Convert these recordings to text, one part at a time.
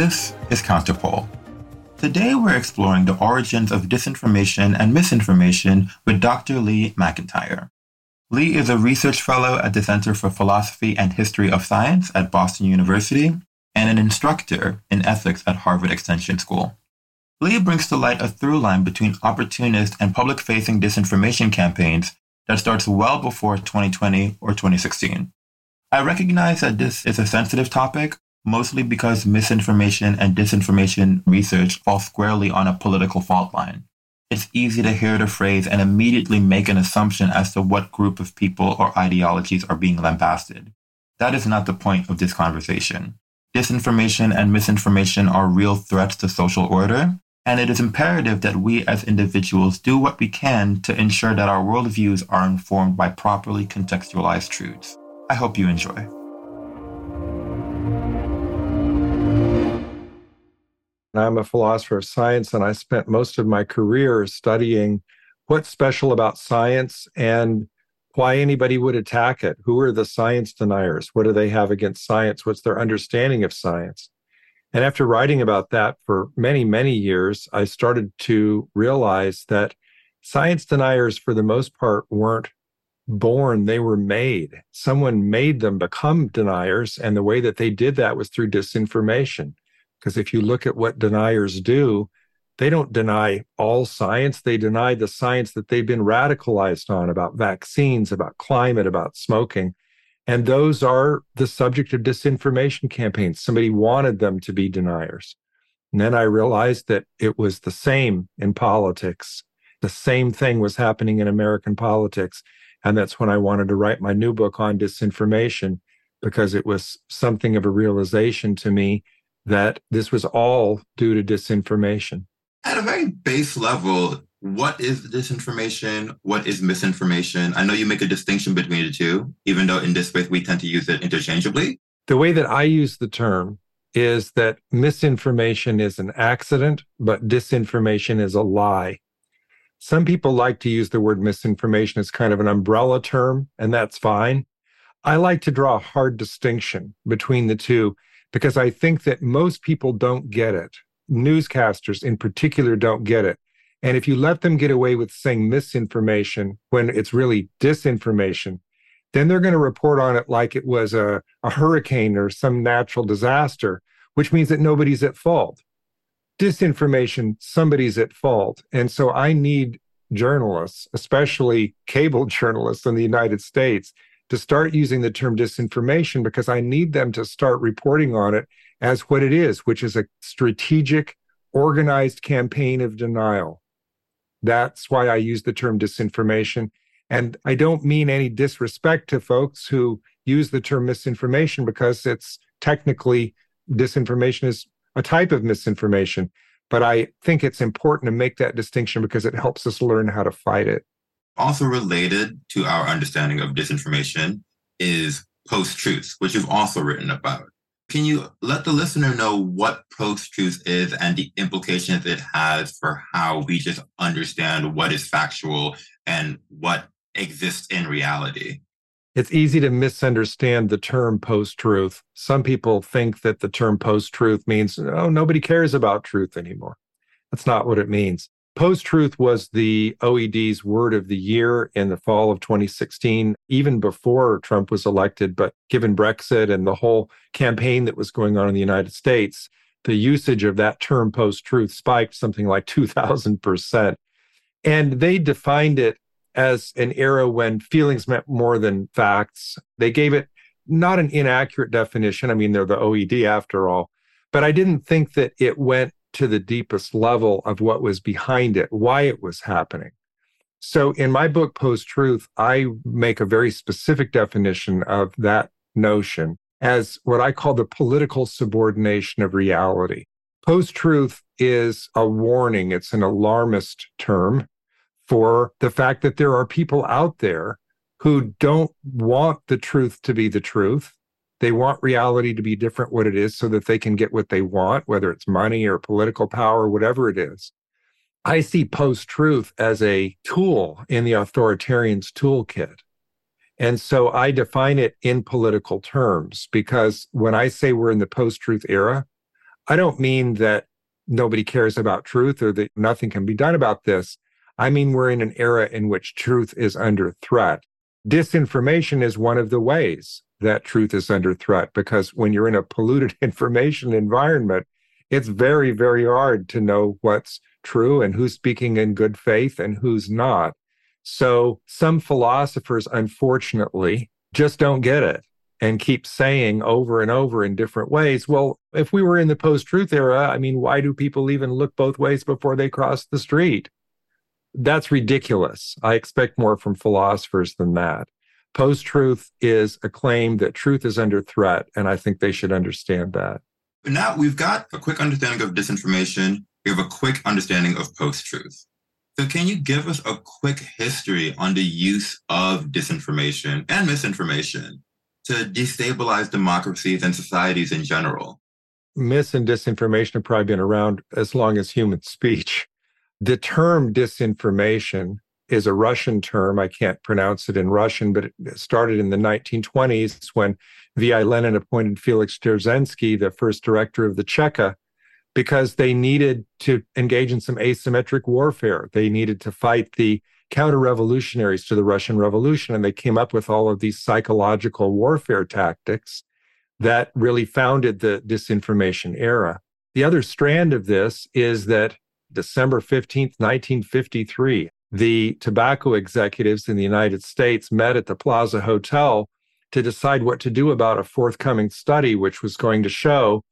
This is Counterpole. Today we're exploring the origins of disinformation and misinformation with Dr. Lee McIntyre. Lee is a research fellow at the Center for Philosophy and History of Science at Boston University and an instructor in ethics at Harvard Extension School. Lee brings to light a through line between opportunist and public facing disinformation campaigns that starts well before 2020 or 2016. I recognize that this is a sensitive topic, mostly because misinformation and disinformation research fall squarely on a political fault line. It's easy to hear the phrase and immediately make an assumption as to what group of people or ideologies are being lambasted. That is not the point of this conversation. Disinformation and misinformation are real threats to social order, and it is imperative that we as individuals do what we can to ensure that our worldviews are informed by properly contextualized truths. I hope you enjoy. I'm a philosopher of science, and I spent most of my career studying what's special about science and why anybody would attack it. Who are the science deniers? What do they have against science? What's their understanding of science? And after writing about that for many, many years, I started to realize that science deniers, for the most part, weren't born, they were made. Someone made them become deniers. And the way that they did that was through disinformation. Because if you look at what deniers do, they don't deny all science. They deny the science that they've been radicalized on about vaccines, about climate, about smoking. And those are the subject of disinformation campaigns. Somebody wanted them to be deniers. And then I realized that it was the same in politics. The same thing was happening in American politics. And that's when I wanted to write my new book on disinformation because it was something of a realization to me that this was all due to disinformation. At a very base level, what is disinformation? What is misinformation? I know you make a distinction between the two, even though in this space we tend to use it interchangeably. The way that I use the term is that misinformation is an accident, but disinformation is a lie. Some people like to use the word misinformation as kind of an umbrella term, and that's fine. I like to draw a hard distinction between the two because I think that most people don't get it. Newscasters in particular don't get it. And if you let them get away with saying misinformation when it's really disinformation, then they're going to report on it like it was a, a hurricane or some natural disaster, which means that nobody's at fault. Disinformation, somebody's at fault. And so I need journalists, especially cable journalists in the United States, to start using the term disinformation because I need them to start reporting on it as what it is, which is a strategic, organized campaign of denial. That's why I use the term disinformation. And I don't mean any disrespect to folks who use the term misinformation because it's technically disinformation is a type of misinformation. But I think it's important to make that distinction because it helps us learn how to fight it. Also related to our understanding of disinformation is post truth, which you've also written about. Can you let the listener know what post truth is and the implications it has for how we just understand what is factual and what exists in reality? It's easy to misunderstand the term post truth. Some people think that the term post truth means, oh, nobody cares about truth anymore. That's not what it means. Post truth was the OED's word of the year in the fall of 2016, even before Trump was elected. But given Brexit and the whole campaign that was going on in the United States, the usage of that term post truth spiked something like 2,000%. And they defined it as an era when feelings meant more than facts. They gave it not an inaccurate definition. I mean, they're the OED after all. But I didn't think that it went to the deepest level of what was behind it, why it was happening. So in my book, Post Truth, I make a very specific definition of that notion as what I call the political subordination of reality. Post truth is a warning, it's an alarmist term for the fact that there are people out there who don't want the truth to be the truth. They want reality to be different what it is so that they can get what they want, whether it's money or political power, whatever it is. I see post truth as a tool in the authoritarian's toolkit. And so I define it in political terms because when I say we're in the post truth era, I don't mean that nobody cares about truth or that nothing can be done about this. I mean, we're in an era in which truth is under threat. Disinformation is one of the ways that truth is under threat because when you're in a polluted information environment, it's very, very hard to know what's true and who's speaking in good faith and who's not. So some philosophers, unfortunately, just don't get it and keep saying over and over in different ways, well, if we were in the post truth era, I mean, why do people even look both ways before they cross the street? That's ridiculous. I expect more from philosophers than that. Post truth is a claim that truth is under threat, and I think they should understand that. But Now we've got a quick understanding of disinformation. We have a quick understanding of post truth. So, can you give us a quick history on the use of disinformation and misinformation to destabilize democracies and societies in general? Mis and disinformation have probably been around as long as human speech. The term disinformation is a Russian term. I can't pronounce it in Russian, but it started in the 1920s when V.I. Lenin appointed Felix Dzerzhinsky, the first director of the Cheka, because they needed to engage in some asymmetric warfare. They needed to fight the counter revolutionaries to the Russian Revolution. And they came up with all of these psychological warfare tactics that really founded the disinformation era. The other strand of this is that December 15th, 1953, the tobacco executives in the United States met at the Plaza Hotel to decide what to do about a forthcoming study, which was going to show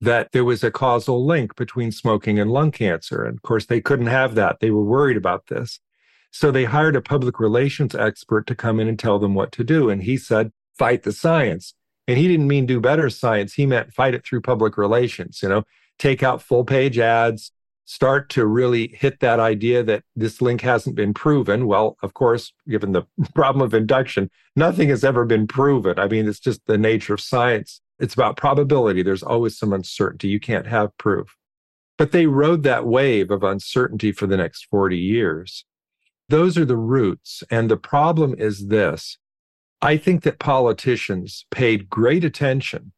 that there was a causal link between smoking and lung cancer. And of course, they couldn't have that. They were worried about this. So they hired a public relations expert to come in and tell them what to do. And he said, fight the science. And he didn't mean do better science. He meant fight it through public relations, you know, take out full page ads, start to really hit that idea that this link hasn't been proven. Well, of course, given the problem of induction, nothing has ever been proven. I mean, it's just the nature of science. It's about probability. There's always some uncertainty. You can't have proof. But they rode that wave of uncertainty for the next 40 years. Those are the roots. And the problem is this I think that politicians paid great attention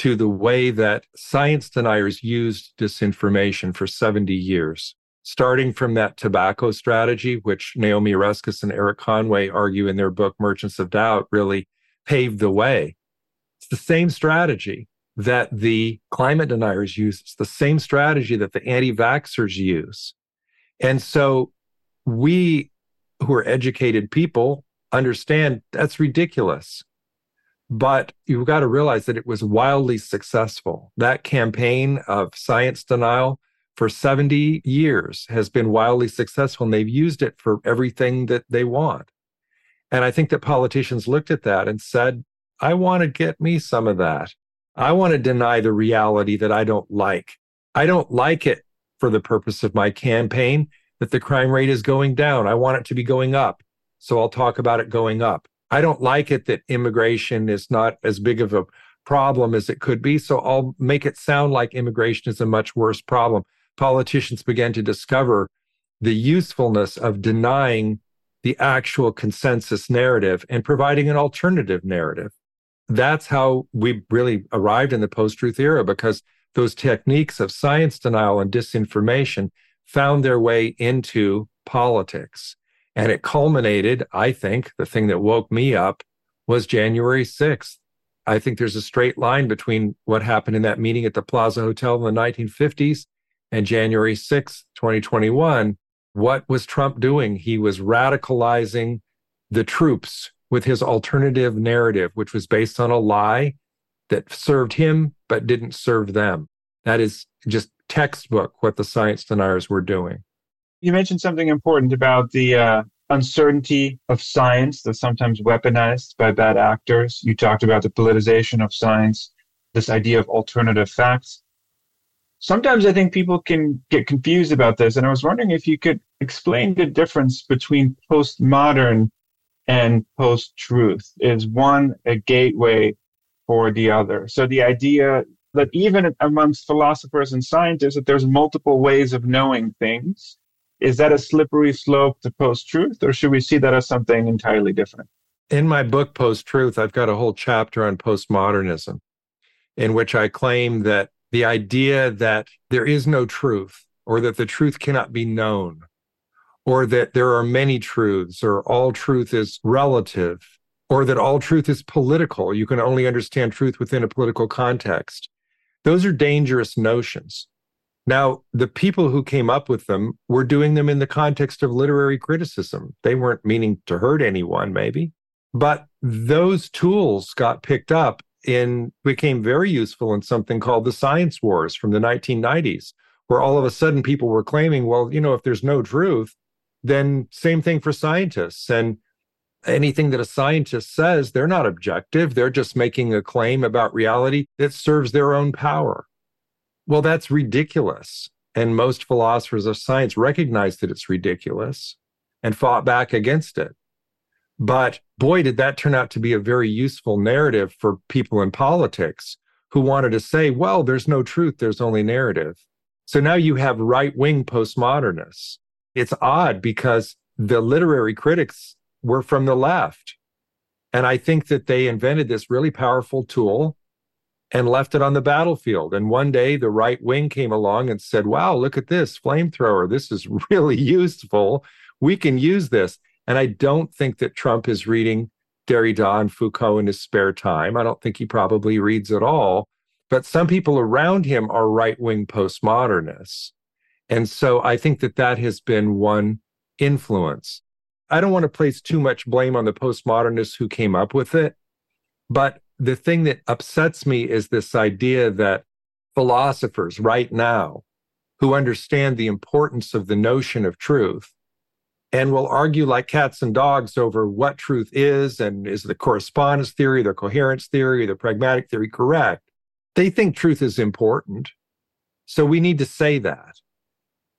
to the way that science deniers used disinformation for 70 years, starting from that tobacco strategy, which Naomi Oreskes and Eric Conway argue in their book, Merchants of Doubt, really paved the way. It's the same strategy that the climate deniers use. It's the same strategy that the anti vaxxers use. And so we who are educated people understand that's ridiculous. But you've got to realize that it was wildly successful. That campaign of science denial for 70 years has been wildly successful, and they've used it for everything that they want. And I think that politicians looked at that and said, I want to get me some of that. I want to deny the reality that I don't like. I don't like it for the purpose of my campaign that the crime rate is going down. I want it to be going up. So I'll talk about it going up. I don't like it that immigration is not as big of a problem as it could be. So I'll make it sound like immigration is a much worse problem. Politicians began to discover the usefulness of denying the actual consensus narrative and providing an alternative narrative. That's how we really arrived in the post truth era because those techniques of science denial and disinformation found their way into politics. And it culminated, I think, the thing that woke me up was January 6th. I think there's a straight line between what happened in that meeting at the Plaza Hotel in the 1950s and January 6th, 2021. What was Trump doing? He was radicalizing the troops with his alternative narrative, which was based on a lie that served him but didn't serve them. That is just textbook what the science deniers were doing. You mentioned something important about the uh, uncertainty of science that's sometimes weaponized by bad actors. You talked about the politicization of science, this idea of alternative facts. Sometimes I think people can get confused about this, and I was wondering if you could explain the difference between postmodern and post truth. Is one a gateway for the other? So the idea that even amongst philosophers and scientists that there's multiple ways of knowing things is that a slippery slope to post truth or should we see that as something entirely different in my book post truth i've got a whole chapter on postmodernism in which i claim that the idea that there is no truth or that the truth cannot be known or that there are many truths or all truth is relative or that all truth is political. You can only understand truth within a political context. Those are dangerous notions. Now, the people who came up with them were doing them in the context of literary criticism. They weren't meaning to hurt anyone, maybe. But those tools got picked up and became very useful in something called the science wars from the 1990s, where all of a sudden people were claiming, well, you know, if there's no truth, then same thing for scientists. And anything that a scientist says, they're not objective. They're just making a claim about reality that serves their own power. Well, that's ridiculous. And most philosophers of science recognize that it's ridiculous and fought back against it. But boy, did that turn out to be a very useful narrative for people in politics who wanted to say, well, there's no truth, there's only narrative. So now you have right wing postmodernists. It's odd because the literary critics were from the left. And I think that they invented this really powerful tool and left it on the battlefield. And one day the right wing came along and said, wow, look at this flamethrower. This is really useful. We can use this. And I don't think that Trump is reading Derrida and Foucault in his spare time. I don't think he probably reads at all. But some people around him are right wing postmodernists. And so I think that that has been one influence. I don't want to place too much blame on the postmodernists who came up with it. But the thing that upsets me is this idea that philosophers right now who understand the importance of the notion of truth and will argue like cats and dogs over what truth is and is the correspondence theory, the coherence theory, the pragmatic theory correct. They think truth is important. So we need to say that.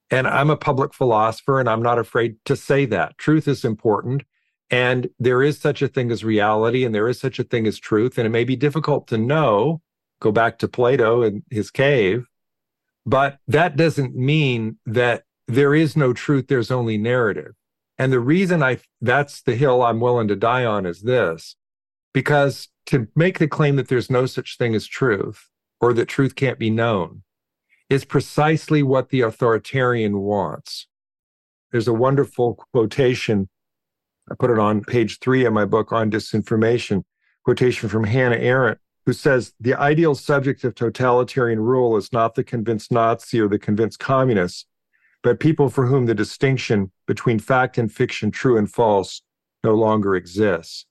And I'm a public philosopher and I'm not afraid to say that. Truth is important. And there is such a thing as reality and there is such a thing as truth. And it may be difficult to know. Go back to Plato and his cave. But that doesn't mean that there is no truth, there's only narrative. And the reason I that's the hill I'm willing to die on is this because to make the claim that there's no such thing as truth or that truth can't be known is precisely what the authoritarian wants. There's a wonderful quotation. I put it on page three of my book on disinformation, quotation from Hannah Arendt, who says the ideal subject of totalitarian rule is not the convinced Nazi or the convinced communist, but people for whom the distinction between fact and fiction, true and false, no longer exists.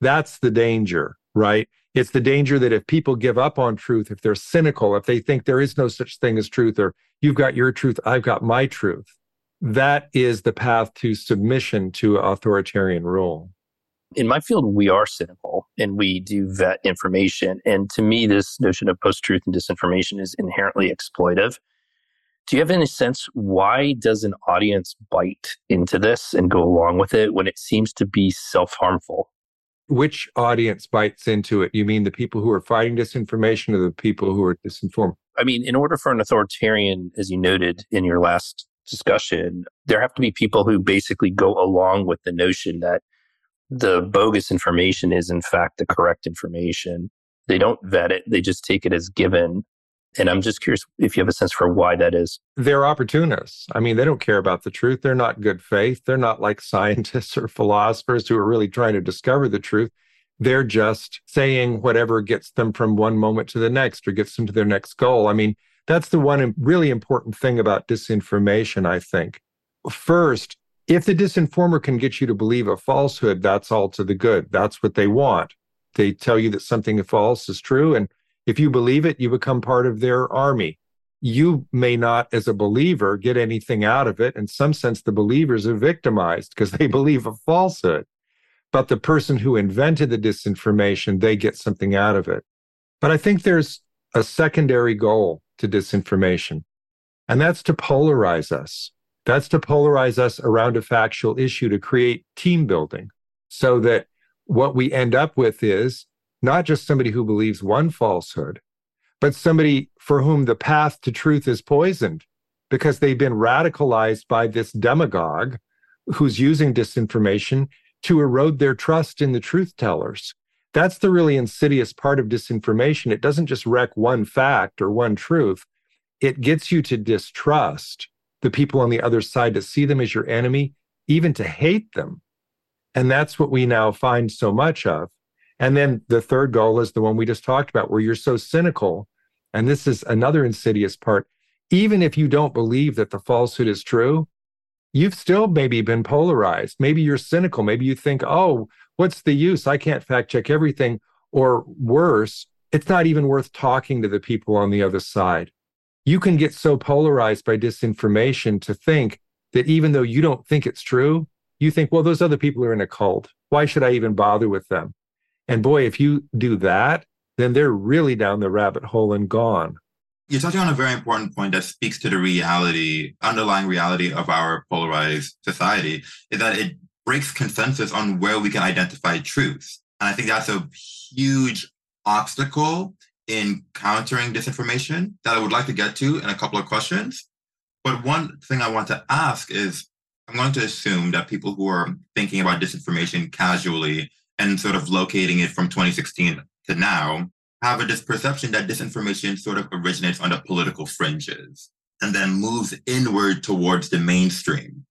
That's the danger, right? It's the danger that if people give up on truth, if they're cynical, if they think there is no such thing as truth, or you've got your truth, I've got my truth, that is the path to submission to authoritarian rule. In my field, we are cynical and we do vet information. And to me, this notion of post truth and disinformation is inherently exploitive. Do you have any sense why does an audience bite into this and go along with it when it seems to be self harmful? which audience bites into it? You mean the people who are fighting disinformation or the people who are disinformed? I mean, in order for an authoritarian, as you noted in your last discussion, there have to be people who basically go along with the notion that the bogus information is in fact the correct information. They don't vet it, they just take it as given. And I'm just curious if you have a sense for why that is. They're opportunists. I mean, they don't care about the truth. They're not good faith. They're not like scientists or philosophers who are really trying to discover the truth. They're just saying whatever gets them from one moment to the next or gets them to their next goal. I mean, that's the one really important thing about disinformation, I think. First, if the disinformer can get you to believe a falsehood, that's all to the good. That's what they want. They tell you that something false is true and if you believe it, you become part of their army. You may not, as a believer, get anything out of it. In some sense, the believers are victimized because they believe a falsehood. But the person who invented the disinformation, they get something out of it. But I think there's a secondary goal to disinformation, and that's to polarize us. That's to polarize us around a factual issue to create team building so that what we end up with is not just somebody who believes one falsehood, but somebody for whom the path to truth is poisoned because they've been radicalized by this demagogue who's using disinformation to erode their trust in the truth tellers. That's the really insidious part of disinformation. It doesn't just wreck one fact or one truth, it gets you to distrust the people on the other side, to see them as your enemy, even to hate them. And that's what we now find so much of. And then the third goal is the one we just talked about, where you're so cynical. And this is another insidious part. Even if you don't believe that the falsehood is true, you've still maybe been polarized. Maybe you're cynical. Maybe you think, oh, what's the use? I can't fact check everything. Or worse, it's not even worth talking to the people on the other side. You can get so polarized by disinformation to think that even though you don't think it's true, you think, well, those other people are in a cult. Why should I even bother with them? And boy, if you do that, then they're really down the rabbit hole and gone. You're touching on a very important point that speaks to the reality, underlying reality of our polarized society, is that it breaks consensus on where we can identify truth. And I think that's a huge obstacle in countering disinformation that I would like to get to in a couple of questions. But one thing I want to ask is I'm going to assume that people who are thinking about disinformation casually and sort of locating it from 2016 to now have a disperception that disinformation sort of originates on the political fringes and then moves inward towards the mainstream.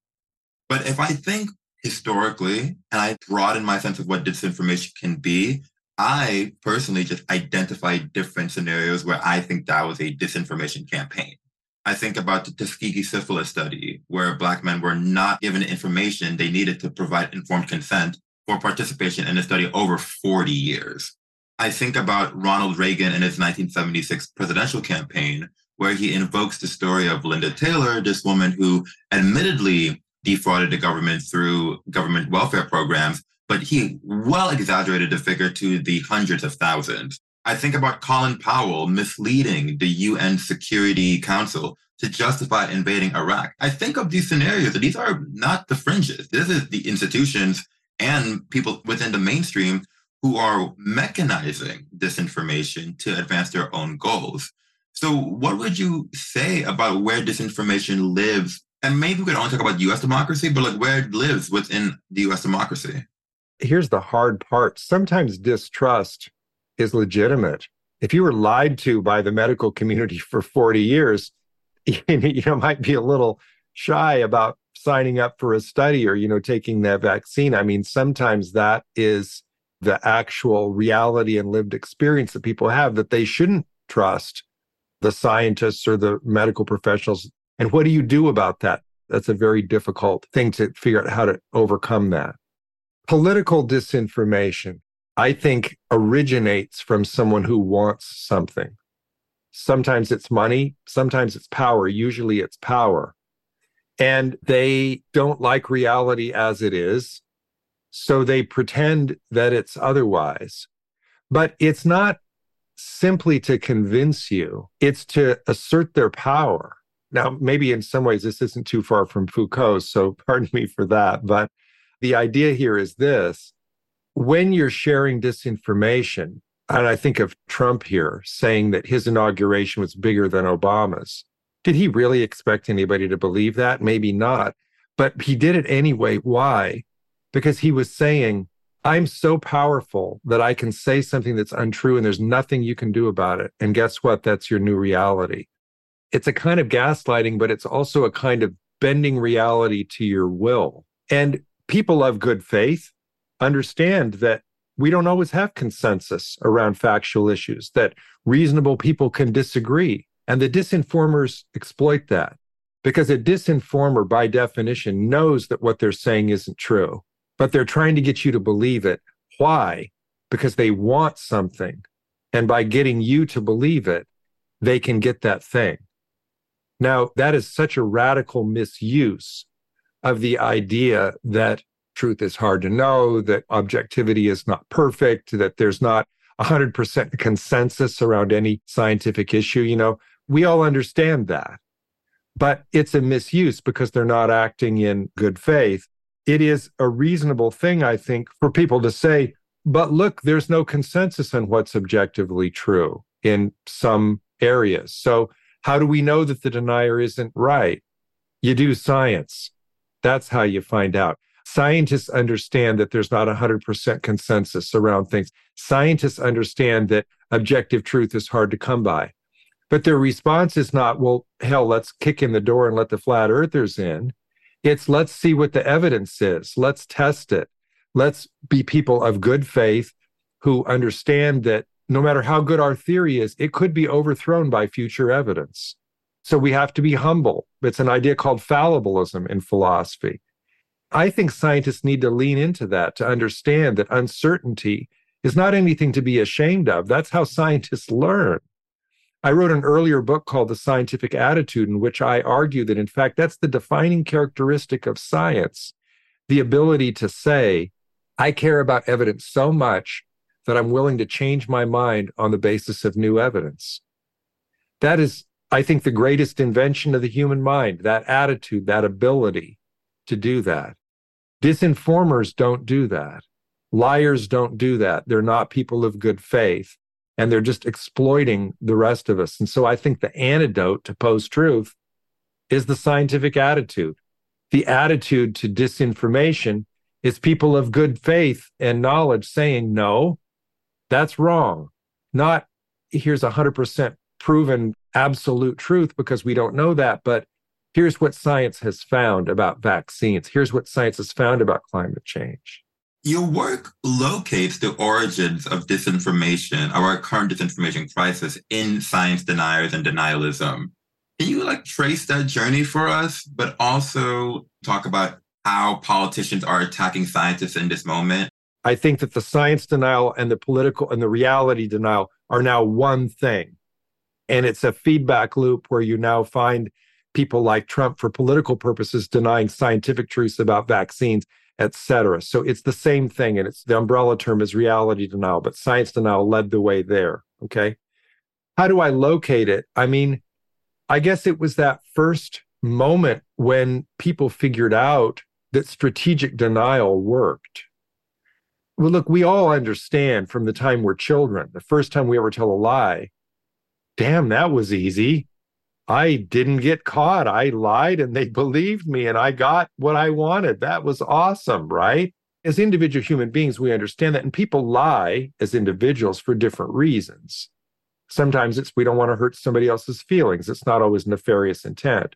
But if I think historically and I broaden my sense of what disinformation can be, I personally just identify different scenarios where I think that was a disinformation campaign. I think about the Tuskegee syphilis study, where Black men were not given information they needed to provide informed consent for participation in the study over 40 years. I think about Ronald Reagan and his 1976 presidential campaign, where he invokes the story of Linda Taylor, this woman who admittedly defrauded the government through government welfare programs, but he well exaggerated the figure to the hundreds of thousands. I think about Colin Powell misleading the UN Security Council to justify invading Iraq. I think of these scenarios, these are not the fringes. This is the institutions and people within the mainstream who are mechanizing disinformation to advance their own goals. So, what would you say about where disinformation lives? And maybe we could only talk about US democracy, but like where it lives within the US democracy. Here's the hard part sometimes distrust is legitimate. If you were lied to by the medical community for 40 years, you know, might be a little shy about signing up for a study or, you know, taking that vaccine. I mean, sometimes that is the actual reality and lived experience that people have that they shouldn't trust the scientists or the medical professionals. And what do you do about that? That's a very difficult thing to figure out how to overcome that. Political disinformation I think originates from someone who wants something. Sometimes it's money, sometimes it's power, usually it's power. And they don't like reality as it is. So they pretend that it's otherwise. But it's not simply to convince you, it's to assert their power. Now, maybe in some ways, this isn't too far from Foucault, so pardon me for that. But the idea here is this when you're sharing disinformation, and I think of Trump here saying that his inauguration was bigger than Obama's. Did he really expect anybody to believe that? Maybe not. But he did it anyway. Why? Because he was saying, I'm so powerful that I can say something that's untrue and there's nothing you can do about it. And guess what? That's your new reality. It's a kind of gaslighting, but it's also a kind of bending reality to your will. And people of good faith understand that we don't always have consensus around factual issues, that reasonable people can disagree. And the disinformers exploit that because a disinformer, by definition, knows that what they're saying isn't true, but they're trying to get you to believe it. Why? Because they want something. And by getting you to believe it, they can get that thing. Now, that is such a radical misuse of the idea that truth is hard to know, that objectivity is not perfect, that there's not 100% consensus around any scientific issue. You know, we all understand that. But it's a misuse because they're not acting in good faith. It is a reasonable thing, I think, for people to say, but look, there's no consensus on what's objectively true in some areas. So, how do we know that the denier isn't right? You do science. That's how you find out. Scientists understand that there's not 100% consensus around things. Scientists understand that objective truth is hard to come by. But their response is not, well, hell, let's kick in the door and let the flat earthers in. It's let's see what the evidence is. Let's test it. Let's be people of good faith who understand that no matter how good our theory is, it could be overthrown by future evidence. So we have to be humble. It's an idea called fallibilism in philosophy. I think scientists need to lean into that to understand that uncertainty is not anything to be ashamed of. That's how scientists learn. I wrote an earlier book called The Scientific Attitude, in which I argue that, in fact, that's the defining characteristic of science the ability to say, I care about evidence so much that I'm willing to change my mind on the basis of new evidence. That is, I think, the greatest invention of the human mind that attitude, that ability to do that. Disinformers don't do that. Liars don't do that. They're not people of good faith and they're just exploiting the rest of us. And so I think the antidote to post truth is the scientific attitude. The attitude to disinformation is people of good faith and knowledge saying, no, that's wrong. Not here's 100% proven absolute truth because we don't know that, but here's what science has found about vaccines. Here's what science has found about climate change. Your work locates the origins of disinformation, of our current disinformation crisis in science deniers and denialism. Can you like trace that journey for us, but also talk about how politicians are attacking scientists in this moment? I think that the science denial and the political and the reality denial are now one thing. And it's a feedback loop where you now find people like Trump for political purposes denying scientific truths about vaccines, et cetera. So it's the same thing. And it's the umbrella term is reality denial, but science denial led the way there. Okay. How do I locate it? I mean, I guess it was that first moment when people figured out that strategic denial worked. Well, look, we all understand from the time we're children, the first time we ever tell a lie, damn, that was easy. I didn't get caught. I lied and they believed me and I got what I wanted. That was awesome, right? As individual human beings, we understand that. And people lie as individuals for different reasons. Sometimes it's we don't want to hurt somebody else's feelings. It's not always nefarious intent.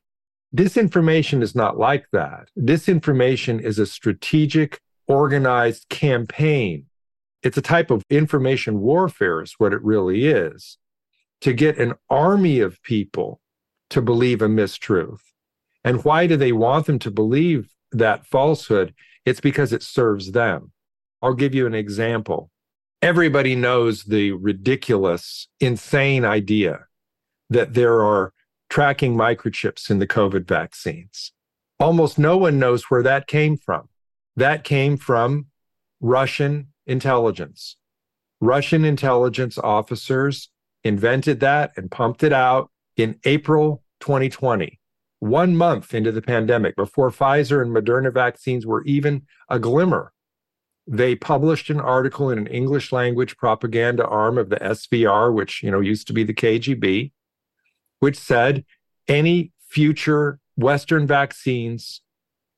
Disinformation is not like that. Disinformation is a strategic, organized campaign. It's a type of information warfare, is what it really is, to get an army of people to believe a mistruth. And why do they want them to believe that falsehood? It's because it serves them. I'll give you an example. Everybody knows the ridiculous, insane idea that there are tracking microchips in the COVID vaccines. Almost no one knows where that came from. That came from Russian intelligence. Russian intelligence officers invented that and pumped it out in April 2020, one month into the pandemic, before Pfizer and Moderna vaccines were even a glimmer. They published an article in an English language propaganda arm of the SVR, which you know used to be the KGB, which said any future Western vaccines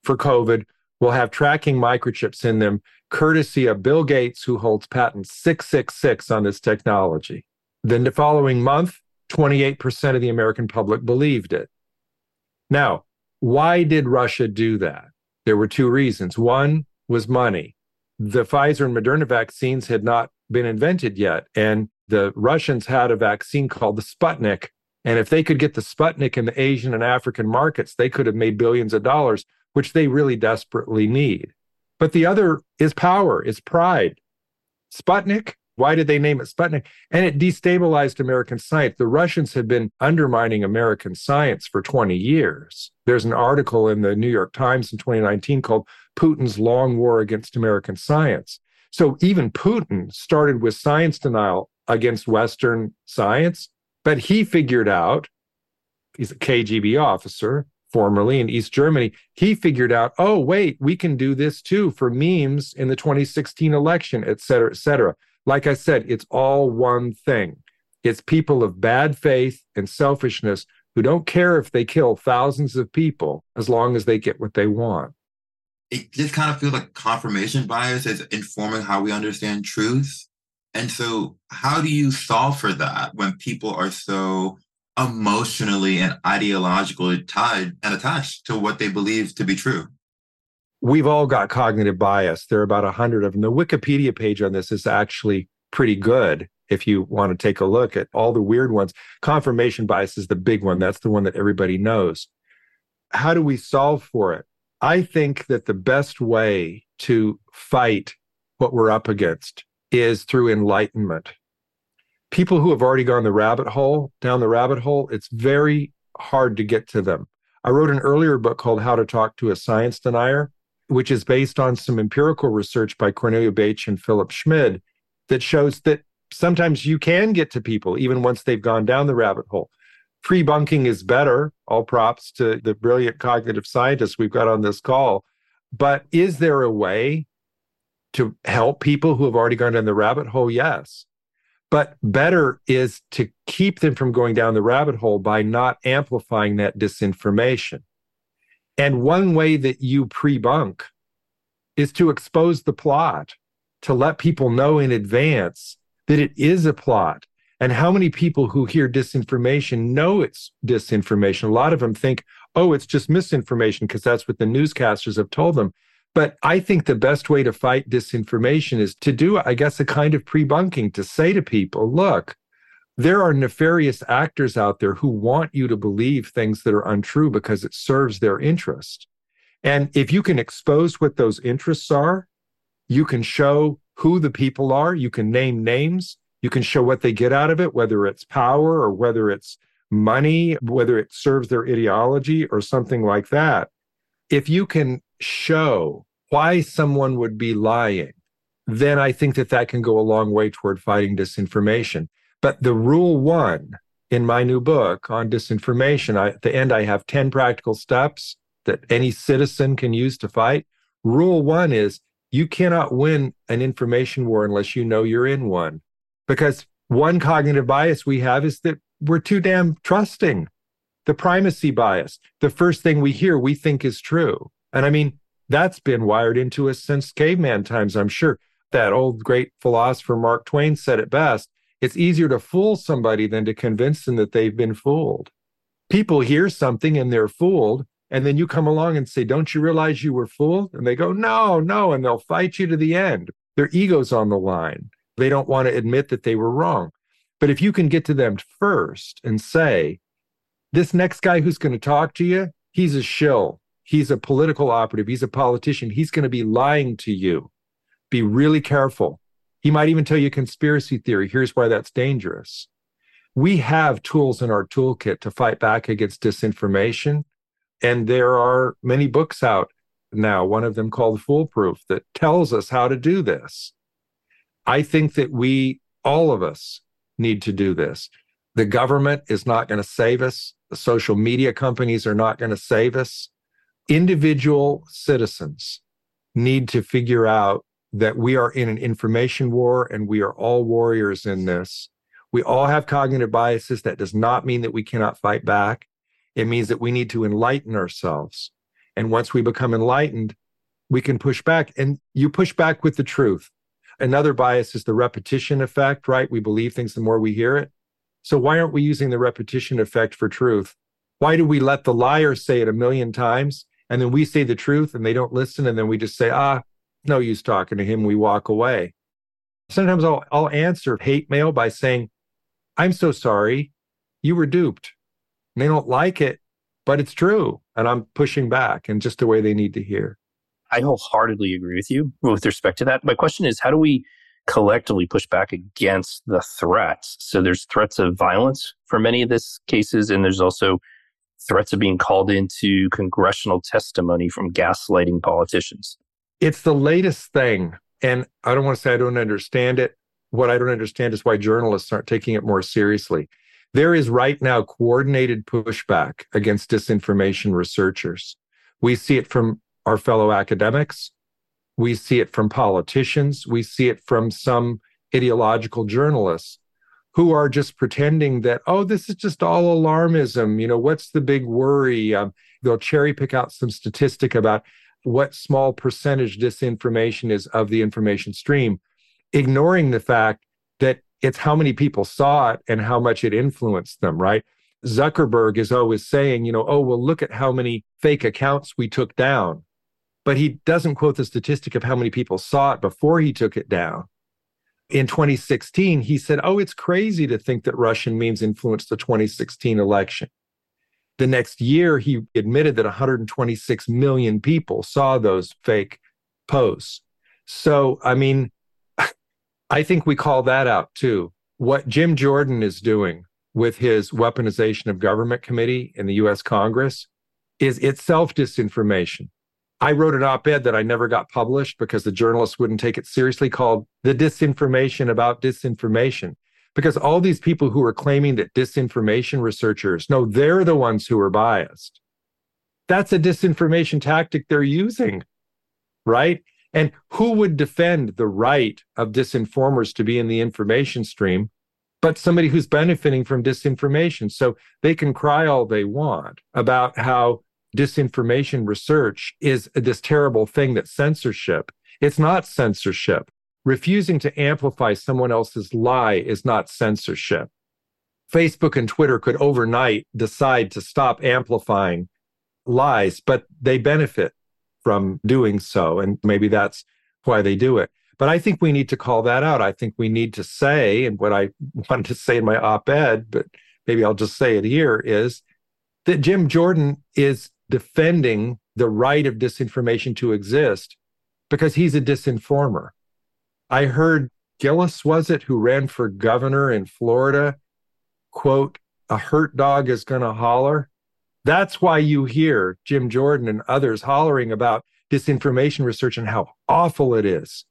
for COVID will have tracking microchips in them, courtesy of Bill Gates, who holds patent 666 on this technology. Then the following month, 28% of the American public believed it. Now, why did Russia do that? There were two reasons. One was money. The Pfizer and Moderna vaccines had not been invented yet. And the Russians had a vaccine called the Sputnik. And if they could get the Sputnik in the Asian and African markets, they could have made billions of dollars, which they really desperately need. But the other is power, is pride. Sputnik why did they name it Sputnik? And it destabilized American science. The Russians had been undermining American science for 20 years. There's an article in the New York Times in 2019 called Putin's Long War Against American Science. So even Putin started with science denial against Western science, but he figured out, he's a KGB officer, formerly in East Germany, he figured out, oh, wait, we can do this too for memes in the 2016 election, et cetera, et cetera. Like I said, it's all one thing. It's people of bad faith and selfishness who don't care if they kill thousands of people as long as they get what they want. it just kind of feels like confirmation bias is informing how we understand truth. And so, how do you solve for that when people are so emotionally and ideologically tied and attached to what they believe to be true? We've all got cognitive bias. There are about a hundred of them. The Wikipedia page on this is actually pretty good if you want to take a look at all the weird ones. Confirmation bias is the big one. That's the one that everybody knows. How do we solve for it? I think that the best way to fight what we're up against is through enlightenment. People who have already gone the rabbit hole, down the rabbit hole, it's very hard to get to them. I wrote an earlier book called How to Talk to a Science Denier, which is based on some empirical research by Cornelia Betsch and Philip Schmid that shows that sometimes you can get to people even once they've gone down the rabbit hole. Pre-bunking is better. All props to the brilliant cognitive scientists we've got on this call. But is there a way to help people who have already gone down the rabbit hole? Yes. But better is to keep them from going down the rabbit hole by not amplifying that disinformation. And one way that you pre bunk is to expose the plot, to let people know in advance that it is a plot. And how many people who hear disinformation know it's disinformation? A lot of them think, oh, it's just misinformation because that's what the newscasters have told them. But I think the best way to fight disinformation is to do, I guess, a kind of pre bunking to say to people, look, there are nefarious actors out there who want you to believe things that are untrue because it serves their interest. And if you can expose what those interests are, you can show who the people are. You can name names. You can show what they get out of it, whether it's power or whether it's money, whether it serves their ideology or something like that. If you can show why someone would be lying, then I think that that can go a long way toward fighting disinformation. But the rule one in my new book on disinformation, I, at the end, I have 10 practical steps that any citizen can use to fight. Rule one is you cannot win an information war unless you know you're in one. Because one cognitive bias we have is that we're too damn trusting. The primacy bias, the first thing we hear, we think is true. And I mean, that's been wired into us since caveman times, I'm sure. That old great philosopher Mark Twain said it best it's easier to fool somebody than to convince them that they've been fooled. People hear something and they're fooled, and then you come along and say, Don't you realize you were fooled? And they go, No, no. And they'll fight you to the end. Their ego's on the line. They don't want to admit that they were wrong. But if you can get to them first and say, This next guy who's going to talk to you, he's a shill. He's a political operative. He's a politician. He's going to be lying to you. Be really careful. He might even tell you conspiracy theory. Here's why that's dangerous. We have tools in our toolkit to fight back against disinformation and there are many books out now, one of them called Foolproof, that tells us how to do this. I think that we, all of us, need to do this. The government is not going to save us. The social media companies are not going to save us. Individual citizens need to figure out that we are in an information war and we are all warriors in this. We all have cognitive biases. That does not mean that we cannot fight back. It means that we need to enlighten ourselves. And once we become enlightened, we can push back. And you push back with the truth. Another bias is the repetition effect, right? We believe things the more we hear it. So why aren't we using the repetition effect for truth? Why do we let the liar say it a million times and then we say the truth and they don't listen and then we just say, ah, no use talking to him. We walk away. Sometimes I'll, I'll answer hate mail by saying, I'm so sorry. You were duped. And they don't like it, but it's true. And I'm pushing back and just the way they need to hear. I wholeheartedly agree with you with respect to that. My question is how do we collectively push back against the threats? So there's threats of violence for many of these cases, and there's also threats of being called into congressional testimony from gaslighting politicians. It's the latest thing. And I don't want to say I don't understand it. What I don't understand is why journalists aren't taking it more seriously. There is right now coordinated pushback against disinformation researchers. We see it from our fellow academics. We see it from politicians. We see it from some ideological journalists who are just pretending that, oh, this is just all alarmism. You know, what's the big worry? Um, they'll cherry pick out some statistic about what small percentage disinformation is of the information stream, ignoring the fact that it's how many people saw it and how much it influenced them, right? Zuckerberg is always saying, you know, oh, well, look at how many fake accounts we took down. But he doesn't quote the statistic of how many people saw it before he took it down. In 2016, he said, oh, it's crazy to think that Russian memes influenced the 2016 election. The next year, he admitted that 126 million people saw those fake posts. So, I mean, I think we call that out too. What Jim Jordan is doing with his weaponization of government committee in the US Congress is itself disinformation. I wrote an op ed that I never got published because the journalists wouldn't take it seriously called The Disinformation About Disinformation. Because all these people who are claiming that disinformation researchers, no, they're the ones who are biased. That's a disinformation tactic they're using, right? And who would defend the right of disinformers to be in the information stream but somebody who's benefiting from disinformation? So they can cry all they want about how disinformation research is this terrible thing that censorship. It's not censorship. Refusing to amplify someone else's lie is not censorship. Facebook and Twitter could overnight decide to stop amplifying lies, but they benefit from doing so. And maybe that's why they do it. But I think we need to call that out. I think we need to say, and what I wanted to say in my op ed, but maybe I'll just say it here, is that Jim Jordan is defending the right of disinformation to exist because he's a disinformer. I heard Gillis, was it, who ran for governor in Florida, quote, a hurt dog is going to holler. That's why you hear Jim Jordan and others hollering about disinformation research and how awful it is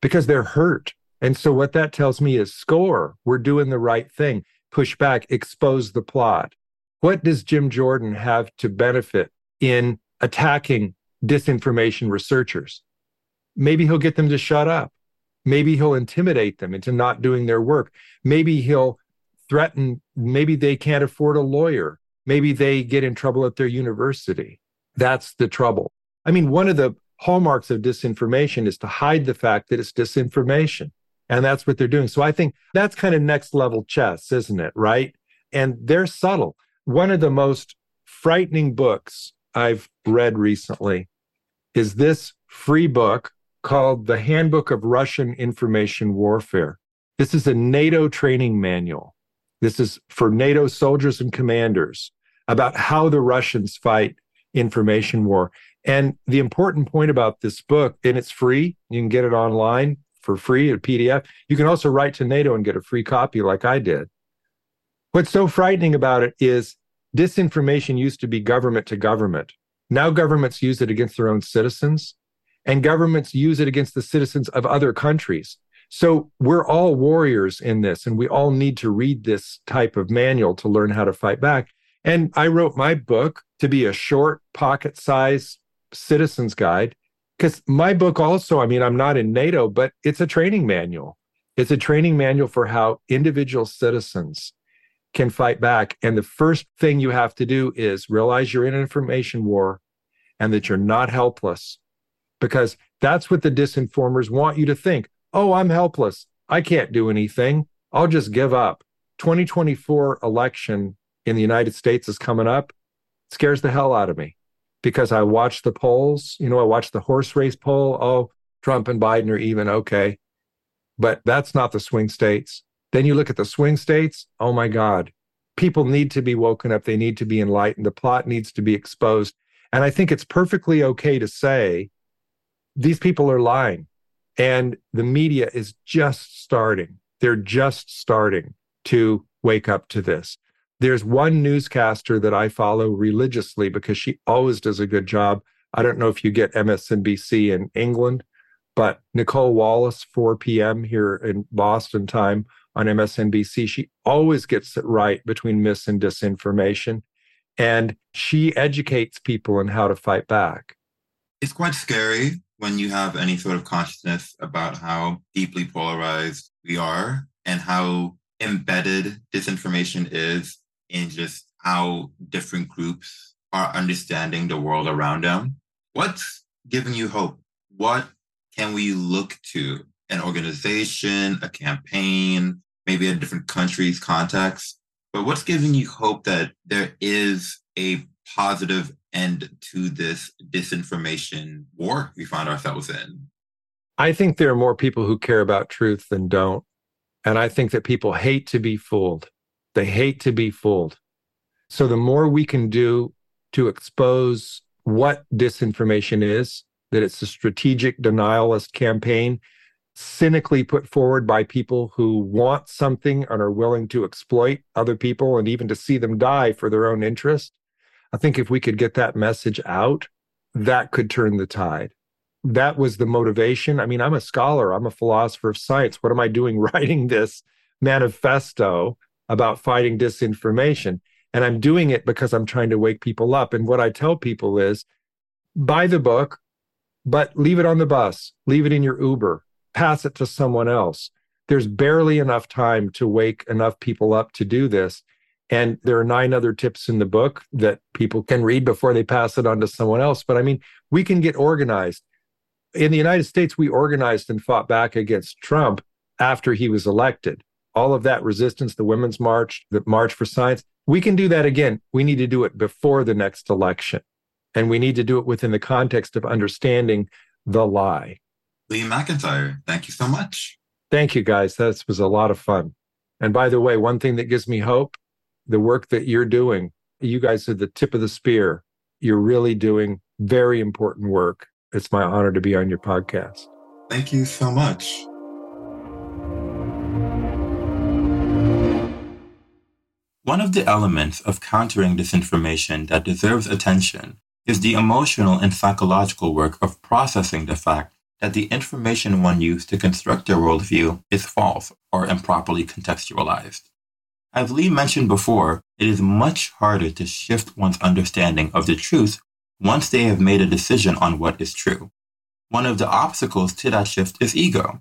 because they're hurt. And so, what that tells me is score, we're doing the right thing, push back, expose the plot. What does Jim Jordan have to benefit in attacking disinformation researchers? Maybe he'll get them to shut up. Maybe he'll intimidate them into not doing their work. Maybe he'll threaten, maybe they can't afford a lawyer maybe they get in trouble at their university. That's the trouble. I mean, one of the hallmarks of disinformation is to hide the fact that it's disinformation. And that's what they're doing. So I think that's kind of next level chess, isn't it? Right. And they're subtle. One of the most frightening books I've read recently is this free book called The Handbook of Russian Information Warfare. This is a NATO training manual. This is for NATO soldiers and commanders about how the Russians fight information war. And the important point about this book, and it's free, you can get it online for free, a PDF. You can also write to NATO and get a free copy, like I did. What's so frightening about it is disinformation used to be government to government. Now governments use it against their own citizens, and governments use it against the citizens of other countries. So we're all warriors in this, and we all need to read this type of manual to learn how to fight back. And I wrote my book to be a short, pocket size citizen's guide because my book also, I mean, I'm not in NATO, but it's a training manual. It's a training manual for how individual citizens can fight back. And the first thing you have to do is realize you're in an information war and that you're not helpless because that's what the disinformers want you to think oh, I'm helpless. I can't do anything. I'll just give up. 2024 election in the United States is coming up. It scares the hell out of me because I watch the polls. You know, I watch the horse race poll. Oh, Trump and Biden are even. Okay. But that's not the swing states. Then you look at the swing states. Oh my God. People need to be woken up. They need to be enlightened. The plot needs to be exposed. And I think it's perfectly okay to say these people are lying. And the media is just starting. They're just starting to wake up to this. There's one newscaster that I follow religiously because she always does a good job. I don't know if you get MSNBC in England, but Nicolle Wallace, 4 p.m. here in Boston time on MSNBC, she always gets it right between mis and disinformation. And she educates people on how to fight back. It's quite scary when you have any sort of consciousness about how deeply polarized we are and how embedded disinformation is in just how different groups are understanding the world around them. What's giving you hope? What can we look to? An organization, a campaign, maybe a different country's context. But what's giving you hope that there is a positive end to this disinformation war we find ourselves in? I think there are more people who care about truth than don't. And I think that people hate to be fooled. They hate to be fooled. So the more we can do to expose what disinformation is, that it's a strategic denialist campaign cynically put forward by people who want something and are willing to exploit other people and even to see them die for their own interest. I think if we could get that message out, that could turn the tide. That was the motivation. I mean, I'm a scholar, I'm a philosopher of science. What am I doing writing this manifesto about fighting disinformation? And I'm doing it because I'm trying to wake people up. And what I tell people is buy the book, but leave it on the bus, leave it in your Uber, pass it to someone else. There's barely enough time to wake enough people up to do this. And there are nine other tips in the book that people can read before they pass it on to someone else. But I mean, we can get organized. In the United States, we organized and fought back against Trump after he was elected. All of that resistance, the Women's March, the March for Science, we can do that again. We need to do it before the next election. And we need to do it within the context of understanding the lie. Lee McIntyre, thank you so much. Thank you, guys. This was a lot of fun. And by the way, one thing that gives me hope the work that you're doing, you guys are the tip of the spear. You're really doing very important work. It's my honor to be on your podcast. Thank you so much. One of the elements of countering disinformation that deserves attention is the emotional and psychological work of processing the fact that the information one used to construct their worldview is false or improperly contextualized. As Lee mentioned before, it is much harder to shift one's understanding of the truth once they have made a decision on what is true. One of the obstacles to that shift is ego.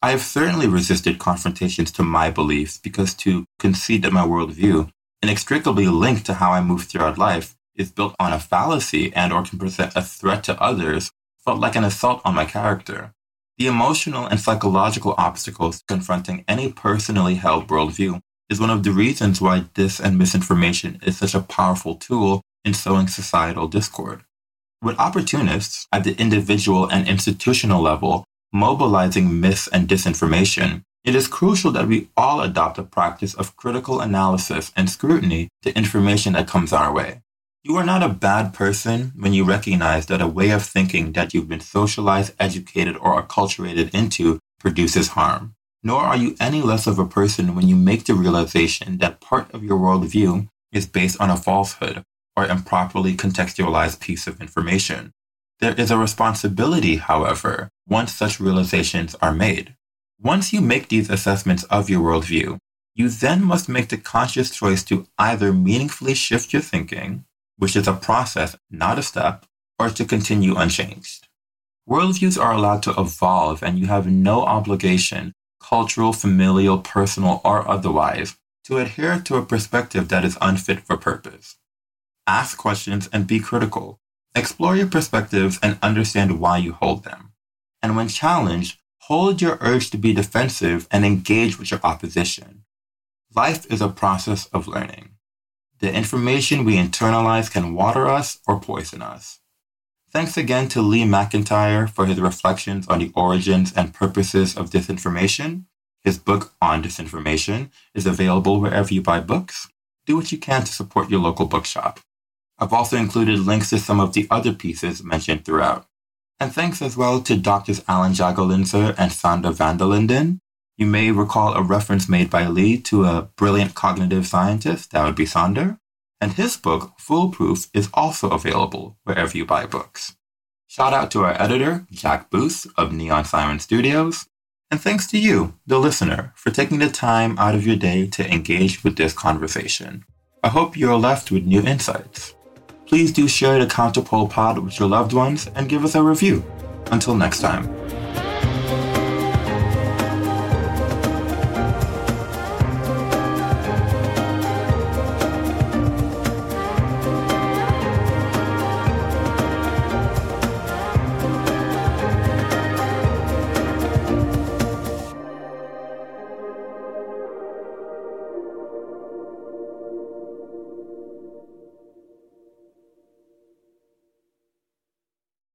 I have certainly resisted confrontations to my beliefs because to concede that my worldview, inextricably linked to how I move throughout life, is built on a fallacy and or can present a threat to others felt like an assault on my character. The emotional and psychological obstacles confronting any personally held worldview is one of the reasons why dis and misinformation is such a powerful tool in sowing societal discord. With opportunists at the individual and institutional level mobilizing myths and disinformation, it is crucial that we all adopt a practice of critical analysis and scrutiny to information that comes our way. You are not a bad person when you recognize that a way of thinking that you've been socialized, educated, or acculturated into produces harm. Nor are you any less of a person when you make the realization that part of your worldview is based on a falsehood or improperly contextualized piece of information. There is a responsibility, however, once such realizations are made. Once you make these assessments of your worldview, you then must make the conscious choice to either meaningfully shift your thinking which is a process, not a step, or to continue unchanged. Worldviews are allowed to evolve, and you have no obligation, cultural, familial, personal, or otherwise, to adhere to a perspective that is unfit for purpose. Ask questions and be critical. Explore your perspectives and understand why you hold them. And when challenged, hold your urge to be defensive and engage with your opposition. Life is a process of learning. The information we internalize can water us or poison us. Thanks again to Lee McIntyre for his reflections on the origins and purposes of disinformation. His book on disinformation is available wherever you buy books. Do what you can to support your local bookshop. I've also included links to some of the other pieces mentioned throughout. And thanks as well to Drs. Alan Jagolinzer and der Linden you may recall a reference made by Lee to a brilliant cognitive scientist, that would be Sander, and his book, Foolproof, is also available wherever you buy books. Shout out to our editor, Jack Booth of Neon Siren Studios, and thanks to you, the listener, for taking the time out of your day to engage with this conversation. I hope you're left with new insights. Please do share the Counterpole pod with your loved ones and give us a review. Until next time.